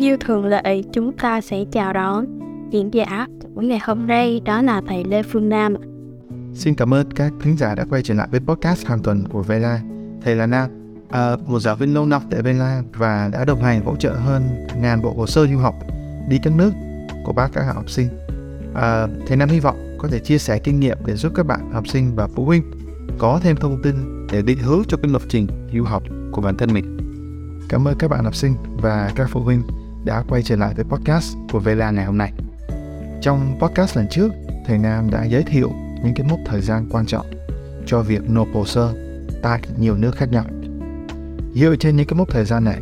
Như thường lệ, chúng ta sẽ chào đón diễn giả của ngày hôm nay đó là thầy Lê Phương Nam. Xin cảm ơn các thính giả đã quay trở lại với podcast hàng tuần của Vela. Thầy là Nam, à, một giáo viên lâu năm tại Vela và đã đồng hành hỗ trợ hơn ngàn bộ hồ sơ du học đi các nước của bác các học sinh. À, thầy Nam hy vọng có thể chia sẻ kinh nghiệm để giúp các bạn học sinh và phụ huynh có thêm thông tin để định hướng cho cái lập trình du học của bản thân mình. Cảm ơn các bạn học sinh và các phụ huynh đã quay trở lại với podcast của Vela ngày hôm nay. Trong podcast lần trước, thầy Nam đã giới thiệu những cái mốc thời gian quan trọng cho việc nộp hồ sơ tại nhiều nước khác nhau. Dựa trên những cái mốc thời gian này,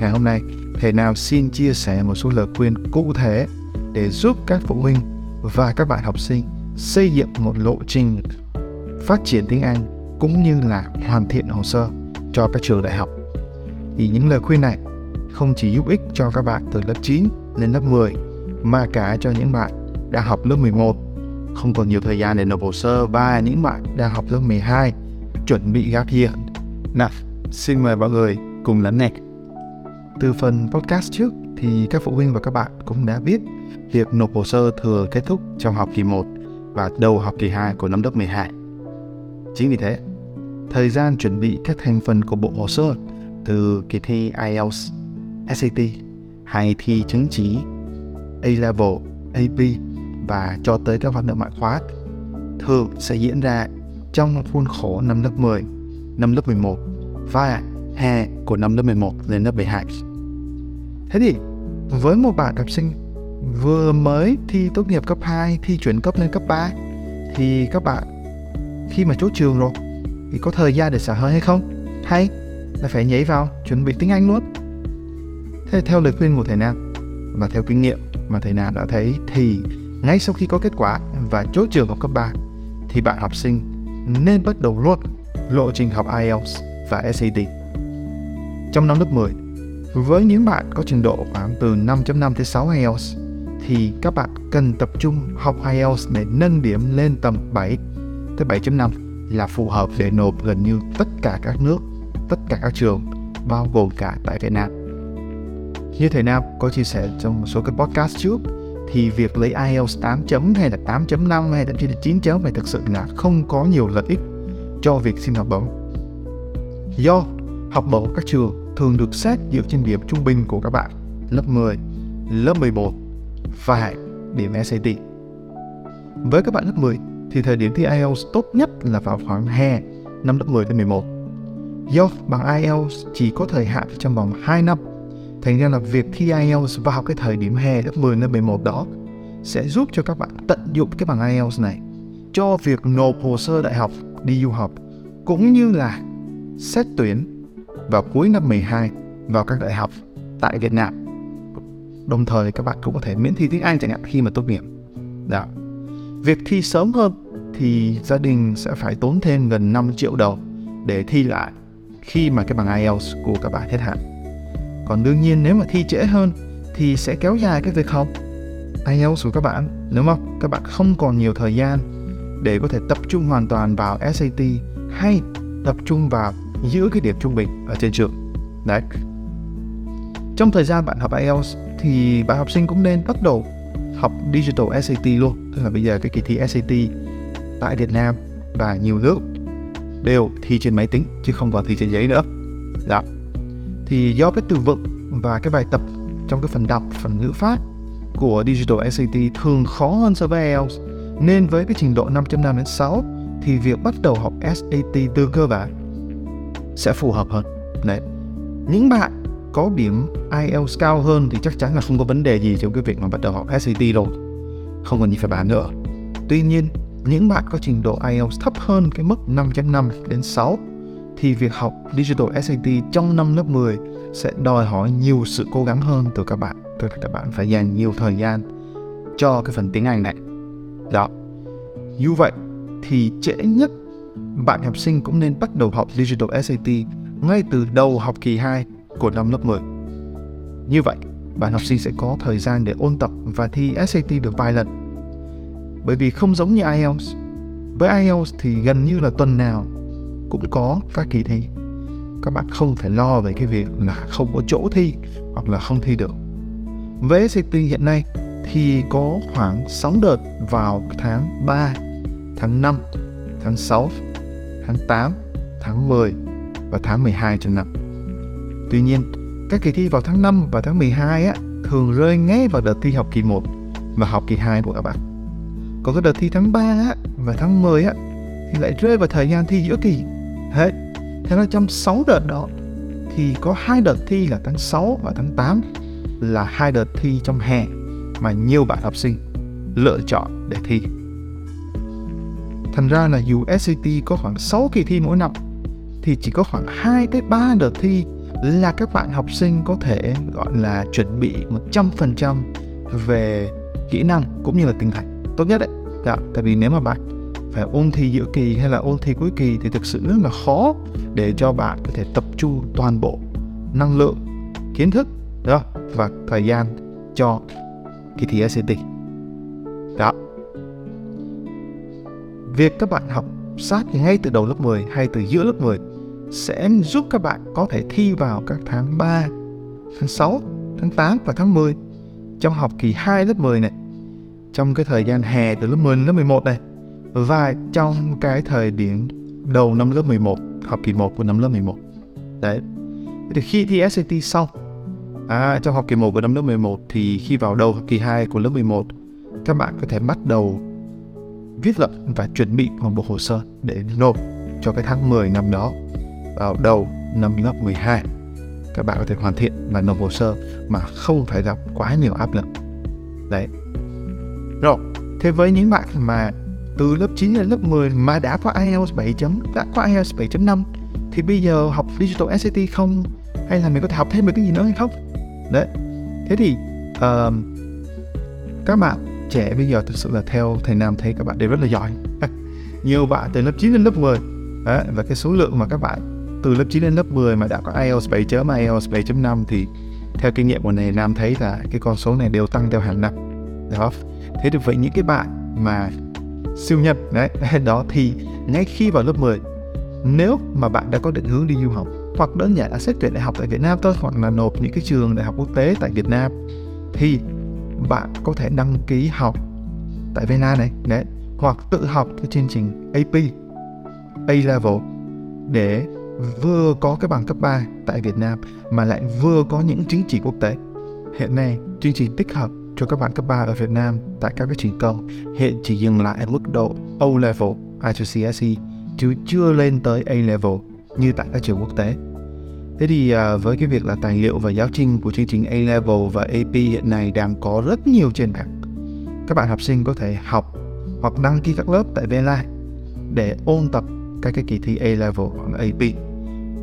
ngày hôm nay thầy Nam xin chia sẻ một số lời khuyên cụ thể để giúp các phụ huynh và các bạn học sinh xây dựng một lộ trình phát triển tiếng Anh cũng như là hoàn thiện hồ sơ cho các trường đại học. Thì những lời khuyên này không chỉ giúp ích cho các bạn từ lớp 9 lên lớp 10 mà cả cho những bạn đang học lớp 11 không còn nhiều thời gian để nộp hồ sơ và những bạn đang học lớp 12 chuẩn bị gap year. Nào, xin mời mọi người cùng lắng nghe. Từ phần podcast trước thì các phụ huynh và các bạn cũng đã biết việc nộp hồ sơ thường kết thúc trong học kỳ 1 và đầu học kỳ 2 của năm lớp 12. Chính vì thế, thời gian chuẩn bị các thành phần của bộ hồ sơ từ kỳ thi IELTS SAT hay thi chứng chỉ A-Level, AP và cho tới các hoạt động ngoại khóa thường sẽ diễn ra trong khuôn khổ năm lớp 10, năm lớp 11 và hè của năm lớp 11 lên lớp 12. Thế thì với một bạn học sinh vừa mới thi tốt nghiệp cấp 2, thi chuyển cấp lên cấp 3 thì các bạn khi mà chốt trường rồi thì có thời gian để xả hơi hay không? Hay là phải nhảy vào chuẩn bị tiếng Anh luôn? Thế theo lời khuyên của thầy Nam và theo kinh nghiệm mà thầy Nam đã thấy thì ngay sau khi có kết quả và chốt trường vào cấp 3 thì bạn học sinh nên bắt đầu luôn lộ trình học IELTS và SAT. Trong năm lớp 10, với những bạn có trình độ khoảng từ 5.5 tới 6 IELTS thì các bạn cần tập trung học IELTS để nâng điểm lên tầm 7 tới 7.5 là phù hợp để nộp gần như tất cả các nước, tất cả các trường, bao gồm cả tại Việt Nam. Như thầy Nam có chia sẻ trong một số cái podcast trước thì việc lấy IELTS 8 chấm hay là 8.5 hay thậm chí là 9 chấm này thực sự là không có nhiều lợi ích cho việc xin học bổng. Do học bổng các trường thường được xét dựa trên điểm trung bình của các bạn lớp 10, lớp 11 và điểm SAT. Với các bạn lớp 10 thì thời điểm thi IELTS tốt nhất là vào khoảng hè năm lớp 10 đến 11. Do bằng IELTS chỉ có thời hạn trong vòng 2 năm Thành ra là việc thi IELTS vào cái thời điểm hè lớp 10 lên 11 đó sẽ giúp cho các bạn tận dụng cái bằng IELTS này, cho việc nộp hồ sơ đại học đi du học, cũng như là xét tuyển vào cuối năm 12 vào các đại học tại Việt Nam. Đồng thời các bạn cũng có thể miễn thi tiếng Anh chẳng hạn khi mà tốt nghiệp. Đó. Việc thi sớm hơn thì gia đình sẽ phải tốn thêm gần 5 triệu đồng để thi lại khi mà cái bằng IELTS của các bạn hết hạn. Còn đương nhiên nếu mà thi trễ hơn thì sẽ kéo dài cái việc học IELTS của các bạn, nếu mà Các bạn không còn nhiều thời gian để có thể tập trung hoàn toàn vào SAT hay tập trung vào giữ cái điểm trung bình ở trên trường. Đấy. Trong thời gian bạn học IELTS thì bạn học sinh cũng nên bắt đầu học Digital SAT luôn. Tức là bây giờ cái kỳ thi SAT tại Việt Nam và nhiều nước đều thi trên máy tính chứ không còn thi trên giấy nữa. Đó thì do cái từ vựng và cái bài tập trong cái phần đọc phần ngữ pháp của Digital SAT thường khó hơn so với IELTS nên với cái trình độ 5.5 đến 6 thì việc bắt đầu học SAT từ cơ bản sẽ phù hợp hơn. Đấy. Những bạn có điểm IELTS cao hơn thì chắc chắn là không có vấn đề gì trong cái việc mà bắt đầu học SAT đâu. Không còn gì phải bàn nữa. Tuy nhiên, những bạn có trình độ IELTS thấp hơn cái mức 5.5 đến 6 thì việc học Digital SAT trong năm lớp 10 sẽ đòi hỏi nhiều sự cố gắng hơn từ các bạn. tức là các bạn phải dành nhiều thời gian cho cái phần tiếng Anh này đó như vậy thì trễ nhất bạn học sinh cũng nên bắt đầu học Digital SAT ngay từ đầu học kỳ 2 của năm lớp 10. Như vậy, bạn học sinh sẽ có thời gian để ôn tập và thi SAT được vài lần. Bởi vì không giống như IELTS, với IELTS thì gần như là tuần nào cũng có các kỳ thi. Các bạn không phải lo về cái việc là không có chỗ thi hoặc là không thi được. Với SAT hiện nay thì có khoảng 6 đợt vào tháng 3, tháng 5, tháng 6, tháng 8, tháng 10 và tháng 12 trong năm. Tuy nhiên, các kỳ thi vào tháng 5 và tháng 12 á, thường rơi ngay vào đợt thi học kỳ 1 và học kỳ 2 của các bạn. Còn các đợt thi tháng 3 á, và tháng 10 á, thì lại rơi vào thời gian thi giữa kỳ. Hết. Thế nên trong 6 đợt đó thì có hai đợt thi là tháng 6 và tháng 8 là hai đợt thi trong hè mà nhiều bạn học sinh lựa chọn để thi. Thành ra là dù SAT có khoảng 6 kỳ thi mỗi năm thì chỉ có khoảng 2 tới 3 đợt thi là các bạn học sinh có thể gọi là chuẩn bị 100% về kỹ năng cũng như là tinh thần tốt nhất đấy. Dạ, tại vì nếu mà bạn và ôn thi giữa kỳ hay là ôn thi cuối kỳ thì thực sự rất là khó để cho bạn có thể tập trung toàn bộ năng lượng, kiến thức đó và thời gian cho kỳ thi SAT. Đó. Việc các bạn học sát ngay từ đầu lớp 10 hay từ giữa lớp 10 sẽ giúp các bạn có thể thi vào các tháng 3, tháng 6, tháng 8 và tháng 10 trong học kỳ 2 lớp 10 này. Trong cái thời gian hè từ lớp 10 đến lớp 11 này và trong cái thời điểm đầu năm lớp 11, học kỳ 1 của năm lớp 11. Đấy. Thì khi thi SAT xong, à, trong học kỳ 1 của năm lớp 11 thì khi vào đầu học kỳ 2 của lớp 11, các bạn có thể bắt đầu viết luận và chuẩn bị một bộ hồ sơ để nộp cho cái tháng 10 năm đó vào đầu năm lớp 12 các bạn có thể hoàn thiện và nộp hồ sơ mà không phải gặp quá nhiều áp lực đấy rồi thế với những bạn mà từ lớp 9 đến lớp 10 mà đã có IELTS 7 chấm đã có IELTS 7.5 thì bây giờ học Digital SAT không? Hay là mình có thể học thêm được cái gì nữa hay không? Đấy. Thế thì uh, các bạn trẻ bây giờ thực sự là theo thầy Nam thấy các bạn đều rất là giỏi. Nhiều bạn từ lớp 9 đến lớp 10 đấy, và cái số lượng mà các bạn từ lớp 9 đến lớp 10 mà đã có IELTS 7 chấm IELTS 7.5 thì theo kinh nghiệm của này Nam thấy là cái con số này đều tăng theo hàng năm. Đó. Thế thì vậy những cái bạn mà siêu nhân đấy đó thì ngay khi vào lớp 10 nếu mà bạn đã có định hướng đi du học hoặc đơn giản là xét tuyển đại học tại Việt Nam thôi hoặc là nộp những cái trường đại học quốc tế tại Việt Nam thì bạn có thể đăng ký học tại Vena này đấy hoặc tự học cái chương trình AP A level để vừa có cái bằng cấp 3 tại Việt Nam mà lại vừa có những chứng chỉ quốc tế. Hiện nay, chương trình tích hợp cho các bạn cấp 3 ở Việt Nam tại các cái trường công hiện chỉ dừng lại ở mức độ O level IGCSE chứ chưa lên tới A level như tại các trường quốc tế. Thế thì à, với cái việc là tài liệu và giáo trình của chương trình A level và AP hiện nay đang có rất nhiều trên mạng. Các bạn học sinh có thể học hoặc đăng ký các lớp tại VLA để ôn tập các cái kỳ thi A level hoặc AP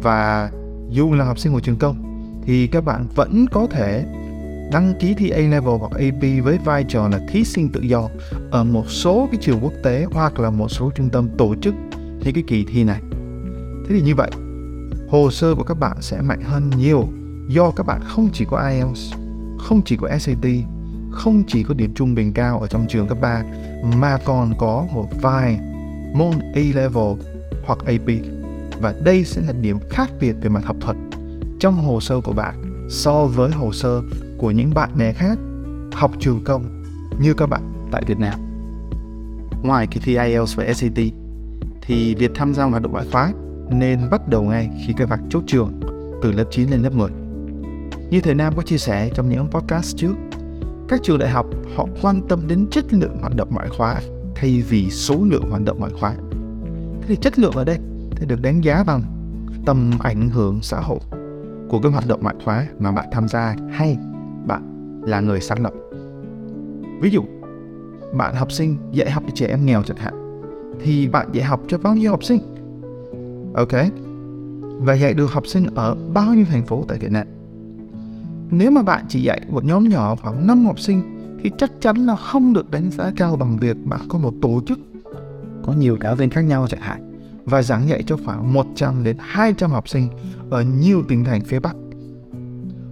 và dù là học sinh của trường công thì các bạn vẫn có thể đăng ký thi A-level hoặc AP với vai trò là thí sinh tự do ở một số cái trường quốc tế hoặc là một số trung tâm tổ chức những cái kỳ thi này. Thế thì như vậy, hồ sơ của các bạn sẽ mạnh hơn nhiều do các bạn không chỉ có IELTS, không chỉ có SAT, không chỉ có điểm trung bình cao ở trong trường cấp 3 mà còn có một vài môn A-level hoặc AP và đây sẽ là điểm khác biệt về mặt học thuật trong hồ sơ của bạn so với hồ sơ của những bạn bè khác học trường công như các bạn tại Việt Nam. Ngoài kỳ thi IELTS và SAT thì việc tham gia hoạt động ngoại khóa nên bắt đầu ngay khi các bạn chốt trường từ lớp 9 lên lớp 10. Như thầy Nam có chia sẻ trong những podcast trước, các trường đại học họ quan tâm đến chất lượng hoạt động ngoại khóa thay vì số lượng hoạt động ngoại khóa. Thế thì chất lượng ở đây thì được đánh giá bằng tầm ảnh hưởng xã hội của cái hoạt động ngoại khóa mà bạn tham gia hay là người sáng lập. Ví dụ, bạn học sinh dạy học cho trẻ em nghèo chẳng hạn, thì bạn dạy học cho bao nhiêu học sinh? Ok. Và dạy được học sinh ở bao nhiêu thành phố tại Việt Nam? nếu mà bạn chỉ dạy một nhóm nhỏ khoảng 5 học sinh thì chắc chắn là không được đánh giá cao bằng việc bạn có một tổ chức có nhiều giáo viên khác nhau chẳng hạn và giảng dạy cho khoảng 100 đến 200 học sinh ở nhiều tỉnh thành phía Bắc.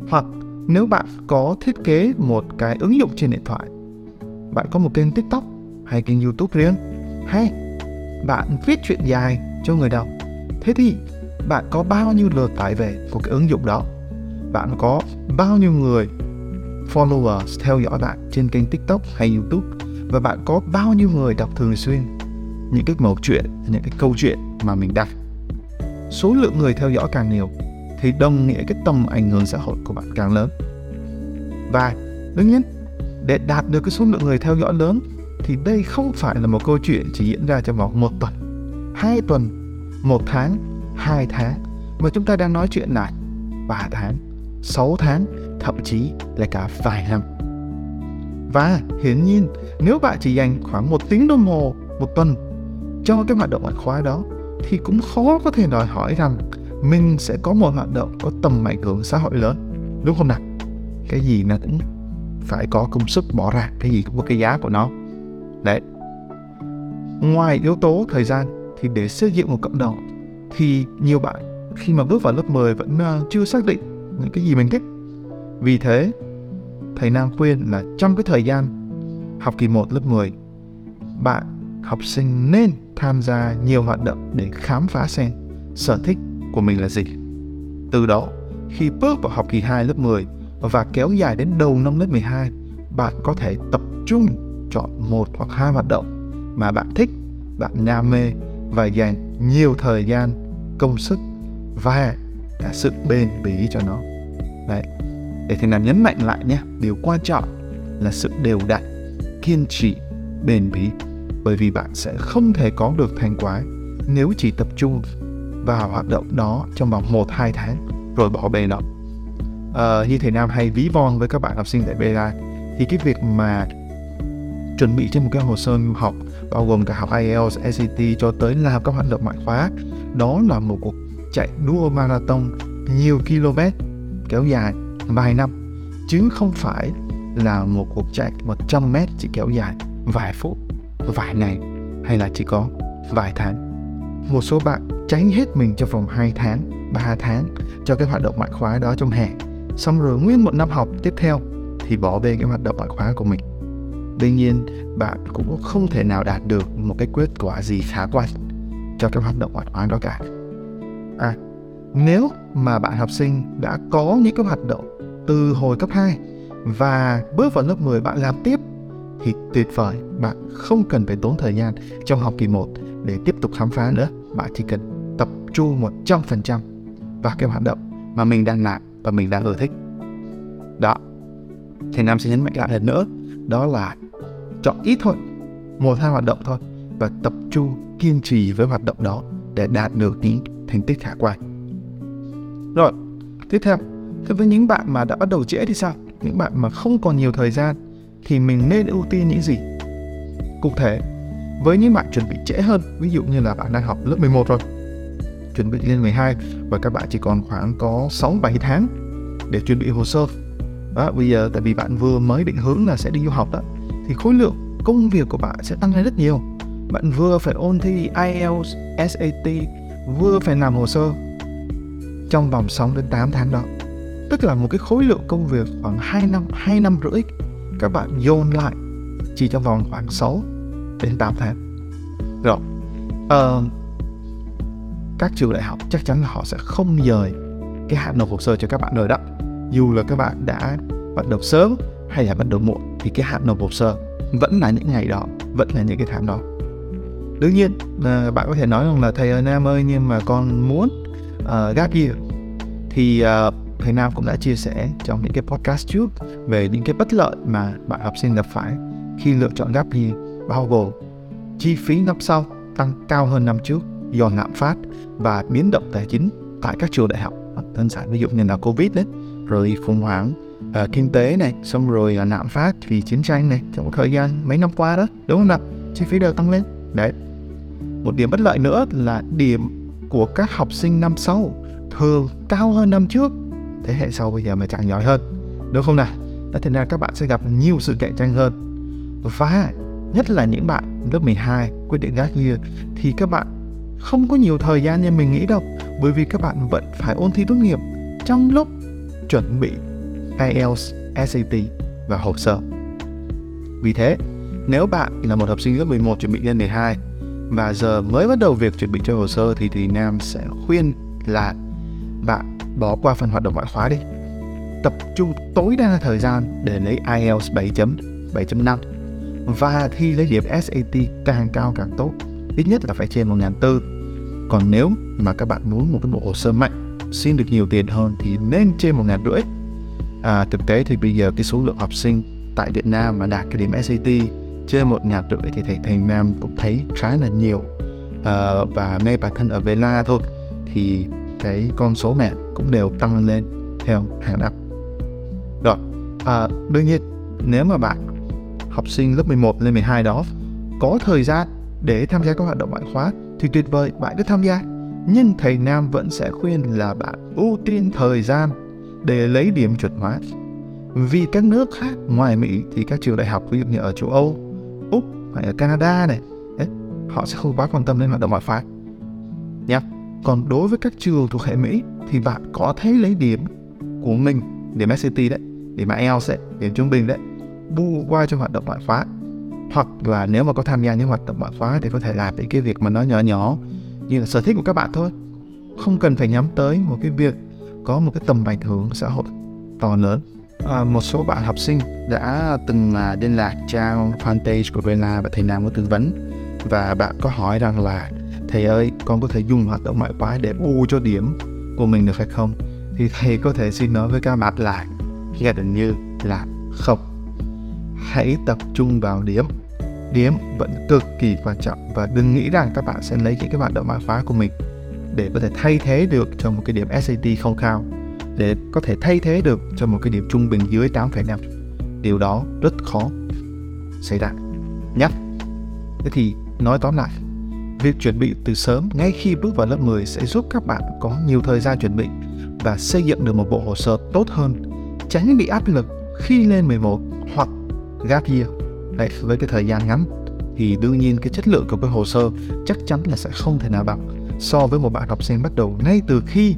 Hoặc nếu bạn có thiết kế một cái ứng dụng trên điện thoại, bạn có một kênh TikTok hay kênh YouTube riêng, hay bạn viết chuyện dài cho người đọc, thế thì bạn có bao nhiêu lượt tải về của cái ứng dụng đó? Bạn có bao nhiêu người followers theo dõi bạn trên kênh TikTok hay YouTube và bạn có bao nhiêu người đọc thường xuyên những cái mẩu chuyện, những cái câu chuyện mà mình đăng. Số lượng người theo dõi càng nhiều thì đồng nghĩa cái tầm ảnh hưởng xã hội của bạn càng lớn. Và đương nhiên, để đạt được cái số lượng người theo dõi lớn thì đây không phải là một câu chuyện chỉ diễn ra trong vòng một tuần, hai tuần, một tháng, hai tháng mà chúng ta đang nói chuyện là ba tháng, sáu tháng, thậm chí là cả vài năm. Và hiển nhiên, nếu bạn chỉ dành khoảng một tiếng đồng hồ một tuần cho cái hoạt động ngoại khóa đó thì cũng khó có thể đòi hỏi rằng mình sẽ có một hoạt động có tầm ảnh hưởng xã hội lớn, đúng không nào? Cái gì nó cũng phải có công sức bỏ ra, cái gì cũng có cái giá của nó. Đấy. Ngoài yếu tố thời gian, thì để xây dựng một cộng đồng, thì nhiều bạn khi mà bước vào lớp 10 vẫn à, chưa xác định những cái gì mình thích. Vì thế, thầy Nam khuyên là trong cái thời gian học kỳ 1 lớp 10 bạn, học sinh nên tham gia nhiều hoạt động để khám phá xem sở thích của mình là gì. Từ đó, khi bước vào học kỳ 2 lớp 10 và kéo dài đến đầu năm lớp 12, bạn có thể tập trung chọn một hoặc hai hoạt động mà bạn thích, bạn đam mê và dành nhiều thời gian, công sức và cả sự bền bỉ cho nó. Đấy, để thầy làm nhấn mạnh lại nhé, điều quan trọng là sự đều đặn, kiên trì, bền bỉ bởi vì bạn sẽ không thể có được thành quả nếu chỉ tập trung vào hoạt động đó trong vòng 1-2 tháng rồi bỏ bê nó. À, như thầy Nam hay ví von với các bạn học sinh tại Bela thì cái việc mà chuẩn bị trên một cái hồ sơ học bao gồm cả học IELTS, SAT cho tới làm các hoạt động ngoại khóa đó là một cuộc chạy đua marathon nhiều km kéo dài vài năm chứ không phải là một cuộc chạy 100 mét chỉ kéo dài vài phút vài ngày hay là chỉ có vài tháng. Một số bạn tránh hết mình trong vòng 2 tháng, 3 tháng cho cái hoạt động ngoại khóa đó trong hè. Xong rồi nguyên một năm học tiếp theo thì bỏ bê cái hoạt động ngoại khóa của mình. Tuy nhiên, bạn cũng không thể nào đạt được một cái kết quả gì khả quan cho cái hoạt động ngoại khóa đó cả. À, nếu mà bạn học sinh đã có những cái hoạt động từ hồi cấp 2 và bước vào lớp 10 bạn làm tiếp thì tuyệt vời bạn không cần phải tốn thời gian trong học kỳ 1 để tiếp tục khám phá nữa bạn chỉ cần tập trung 100% vào cái hoạt động mà mình đang làm và mình đang ưa thích. Đó. Thì Nam sẽ nhấn mạnh lại lần nữa, đó là chọn ít thôi, một hai hoạt động thôi và tập trung kiên trì với hoạt động đó để đạt được những thành tích khả quan. Rồi, tiếp theo, thế với những bạn mà đã bắt đầu trễ thì sao? Những bạn mà không còn nhiều thời gian thì mình nên ưu tiên những gì? Cụ thể, với những bạn chuẩn bị trễ hơn, ví dụ như là bạn đang học lớp 11 rồi chuẩn bị lên 12 và các bạn chỉ còn khoảng có 6 7 tháng để chuẩn bị hồ sơ. Đó, bây giờ tại vì bạn vừa mới định hướng là sẽ đi du học đó thì khối lượng công việc của bạn sẽ tăng lên rất nhiều. Bạn vừa phải ôn thi IELTS, SAT, vừa phải làm hồ sơ trong vòng 6 đến 8 tháng đó. Tức là một cái khối lượng công việc khoảng 2 năm, 2 năm rưỡi các bạn dồn lại chỉ trong vòng khoảng 6 đến 8 tháng. Rồi, uh, các trường đại học chắc chắn là họ sẽ không dời cái hạn nộp hồ sơ cho các bạn rồi đó. Dù là các bạn đã bắt đầu sớm hay là bắt đầu muộn thì cái hạn nộp hồ sơ vẫn là những ngày đó, vẫn là những cái tháng đó. Đương nhiên là bạn có thể nói rằng là thầy ơi Nam ơi nhưng mà con muốn uh, gap year thì uh, thầy Nam cũng đã chia sẻ trong những cái podcast trước về những cái bất lợi mà bạn học sinh gặp phải khi lựa chọn gap year bao gồm chi phí năm sau tăng cao hơn năm trước do lạm phát và biến động tài chính tại các trường đại học. Đơn giản ví dụ như là covid đấy rồi khủng hoảng uh, kinh tế này xong rồi uh, lạm phát vì chiến tranh này trong một thời gian mấy năm qua đó đúng không nào? Chi phí đều tăng lên. Đấy. Một điểm bất lợi nữa là điểm của các học sinh năm sau thường cao hơn năm trước. Thế hệ sau bây giờ mà chẳng giỏi hơn đúng không nào? Đó thế nên các bạn sẽ gặp nhiều sự cạnh tranh hơn. Và nhất là những bạn lớp 12 quyết định gác year thì các bạn không có nhiều thời gian như mình nghĩ đâu bởi vì các bạn vẫn phải ôn thi tốt nghiệp trong lúc chuẩn bị IELTS, SAT và hồ sơ. Vì thế, nếu bạn là một học sinh lớp 11 chuẩn bị lên 12 và giờ mới bắt đầu việc chuẩn bị cho hồ sơ thì thì Nam sẽ khuyên là bạn bỏ qua phần hoạt động ngoại khóa đi. Tập trung tối đa thời gian để lấy IELTS 7 7.5 và thi lấy điểm SAT càng cao càng tốt. Ít nhất là phải trên 1.400. Còn nếu mà các bạn muốn một cái bộ hồ sơ mạnh, xin được nhiều tiền hơn thì nên trên 1.500. À, thực tế thì bây giờ cái số lượng học sinh tại Việt Nam mà đạt cái điểm SAT trên một ngàn rưỡi thì thầy thầy Nam cũng thấy khá là nhiều à, và ngay bản thân ở Vela thôi thì cái con số này cũng đều tăng lên theo hàng năm rồi à, đương nhiên nếu mà bạn học sinh lớp 11 lên 12 đó có thời gian để tham gia các hoạt động ngoại khóa thì tuyệt vời bạn cứ tham gia nhưng thầy Nam vẫn sẽ khuyên là bạn ưu tiên thời gian để lấy điểm chuẩn hóa vì các nước khác ngoài Mỹ thì các trường đại học ví dụ như ở châu Âu, Úc hay ở Canada này ấy, họ sẽ không quá quan tâm đến hoạt động ngoại khóa nhé. Còn đối với các trường thuộc hệ Mỹ thì bạn có thể lấy điểm của mình, điểm SAT đấy, điểm IELTS đấy, điểm trung bình đấy, bù qua cho hoạt động ngoại khóa. Hoặc là nếu mà có tham gia những hoạt động ngoại khóa thì có thể làm những cái việc mà nó nhỏ nhỏ như là sở thích của các bạn thôi. Không cần phải nhắm tới một cái việc có một cái tầm ảnh hưởng xã hội to lớn. À, một số bạn học sinh đã từng là liên lạc trang fanpage của Vela và thầy Nam có tư vấn và bạn có hỏi rằng là thầy ơi con có thể dùng hoạt động ngoại khóa để bù cho điểm của mình được hay không? Thì thầy có thể xin nói với các bạn là gần như là không. Hãy tập trung vào điểm điểm vẫn cực kỳ quan trọng. Và đừng nghĩ rằng các bạn sẽ lấy những cái hoạt động mã khóa của mình để có thể thay thế được cho một cái điểm SAT không cao để có thể thay thế được cho một cái điểm trung bình dưới 8,5 điều đó rất khó xảy ra. Nhé thế thì nói tóm lại việc chuẩn bị từ sớm ngay khi bước vào lớp 10 sẽ giúp các bạn có nhiều thời gian chuẩn bị và xây dựng được một bộ hồ sơ tốt hơn. Tránh bị áp lực khi lên 11 hoặc gap year. Đấy, với cái thời gian ngắn thì đương nhiên cái chất lượng của cái hồ sơ chắc chắn là sẽ không thể nào bằng so với một bạn học sinh bắt đầu ngay từ khi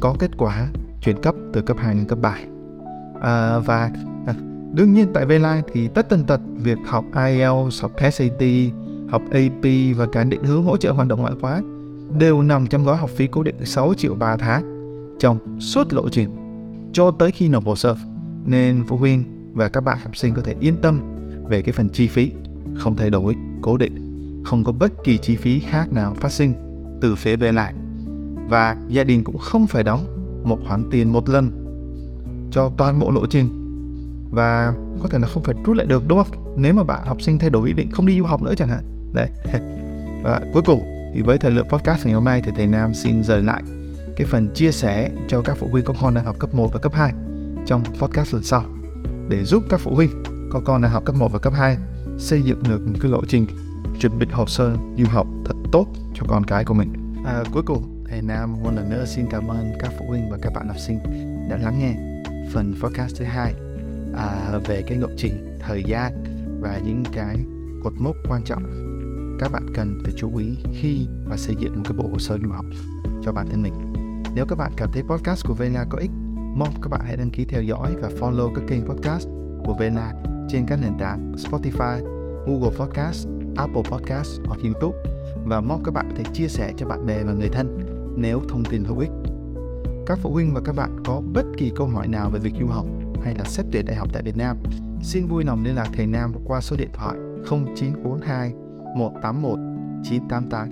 có kết quả chuyển cấp từ cấp 2 đến cấp 3. À, và à, đương nhiên tại Vline thì tất tần tật việc học IELTS, học SAT, học AP và cả định hướng hỗ trợ hoạt động ngoại khóa đều nằm trong gói học phí cố định 6 triệu 3 tháng trong suốt lộ trình cho tới khi nộp hồ sơ. Nên phụ huynh và các bạn học sinh có thể yên tâm về cái phần chi phí. Không thay đổi, cố định, không có bất kỳ chi phí khác nào phát sinh từ phía về lại. Và gia đình cũng không phải đóng một khoản tiền một lần cho toàn bộ lộ trình. Và có thể là không phải rút lại được đúng không? Nếu mà bạn học sinh thay đổi ý định không đi du học nữa chẳng hạn. Đấy. Và cuối cùng thì với thời lượng podcast ngày hôm nay thì thầy Nam xin rời lại cái phần chia sẻ cho các phụ huynh có con đang học cấp 1 và cấp 2 trong podcast lần sau để giúp các phụ huynh có con đang học cấp 1 và cấp 2 xây dựng được một cái lộ trình chuẩn bị hồ sơ du học thật tốt cho con cái của mình. À, cuối cùng thầy Nam một lần nữa xin cảm ơn các phụ huynh và các bạn học sinh đã lắng nghe phần podcast thứ hai à, về cái lộ trình thời gian và những cái cột mốc quan trọng các bạn cần phải chú ý khi mà xây dựng một cái bộ hồ sơ du học cho bản thân mình. Nếu các bạn cảm thấy podcast của Vena có ích, mong các bạn hãy đăng ký theo dõi và follow các kênh podcast của Vena trên các nền tảng Spotify, Google Podcast, Apple Podcast hoặc YouTube và mong các bạn có thể chia sẻ cho bạn bè và người thân nếu thông tin hữu ích. Các phụ huynh và các bạn có bất kỳ câu hỏi nào về việc du học hay là xét tuyển đại học tại Việt Nam, xin vui lòng liên lạc thầy Nam qua số điện thoại 0942 181 988.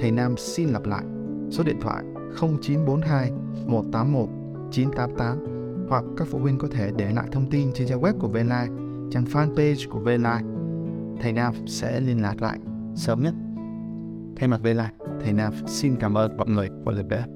Thầy Nam xin lặp lại số điện thoại 0942 181 988 hoặc các phụ huynh có thể để lại thông tin trên trang web của VLive, trang fanpage của VLive. Thầy Nam sẽ liên lạc lại sớm nhất. Thay mặt VLive, thầy Nam xin cảm ơn mọi người và lời bếp.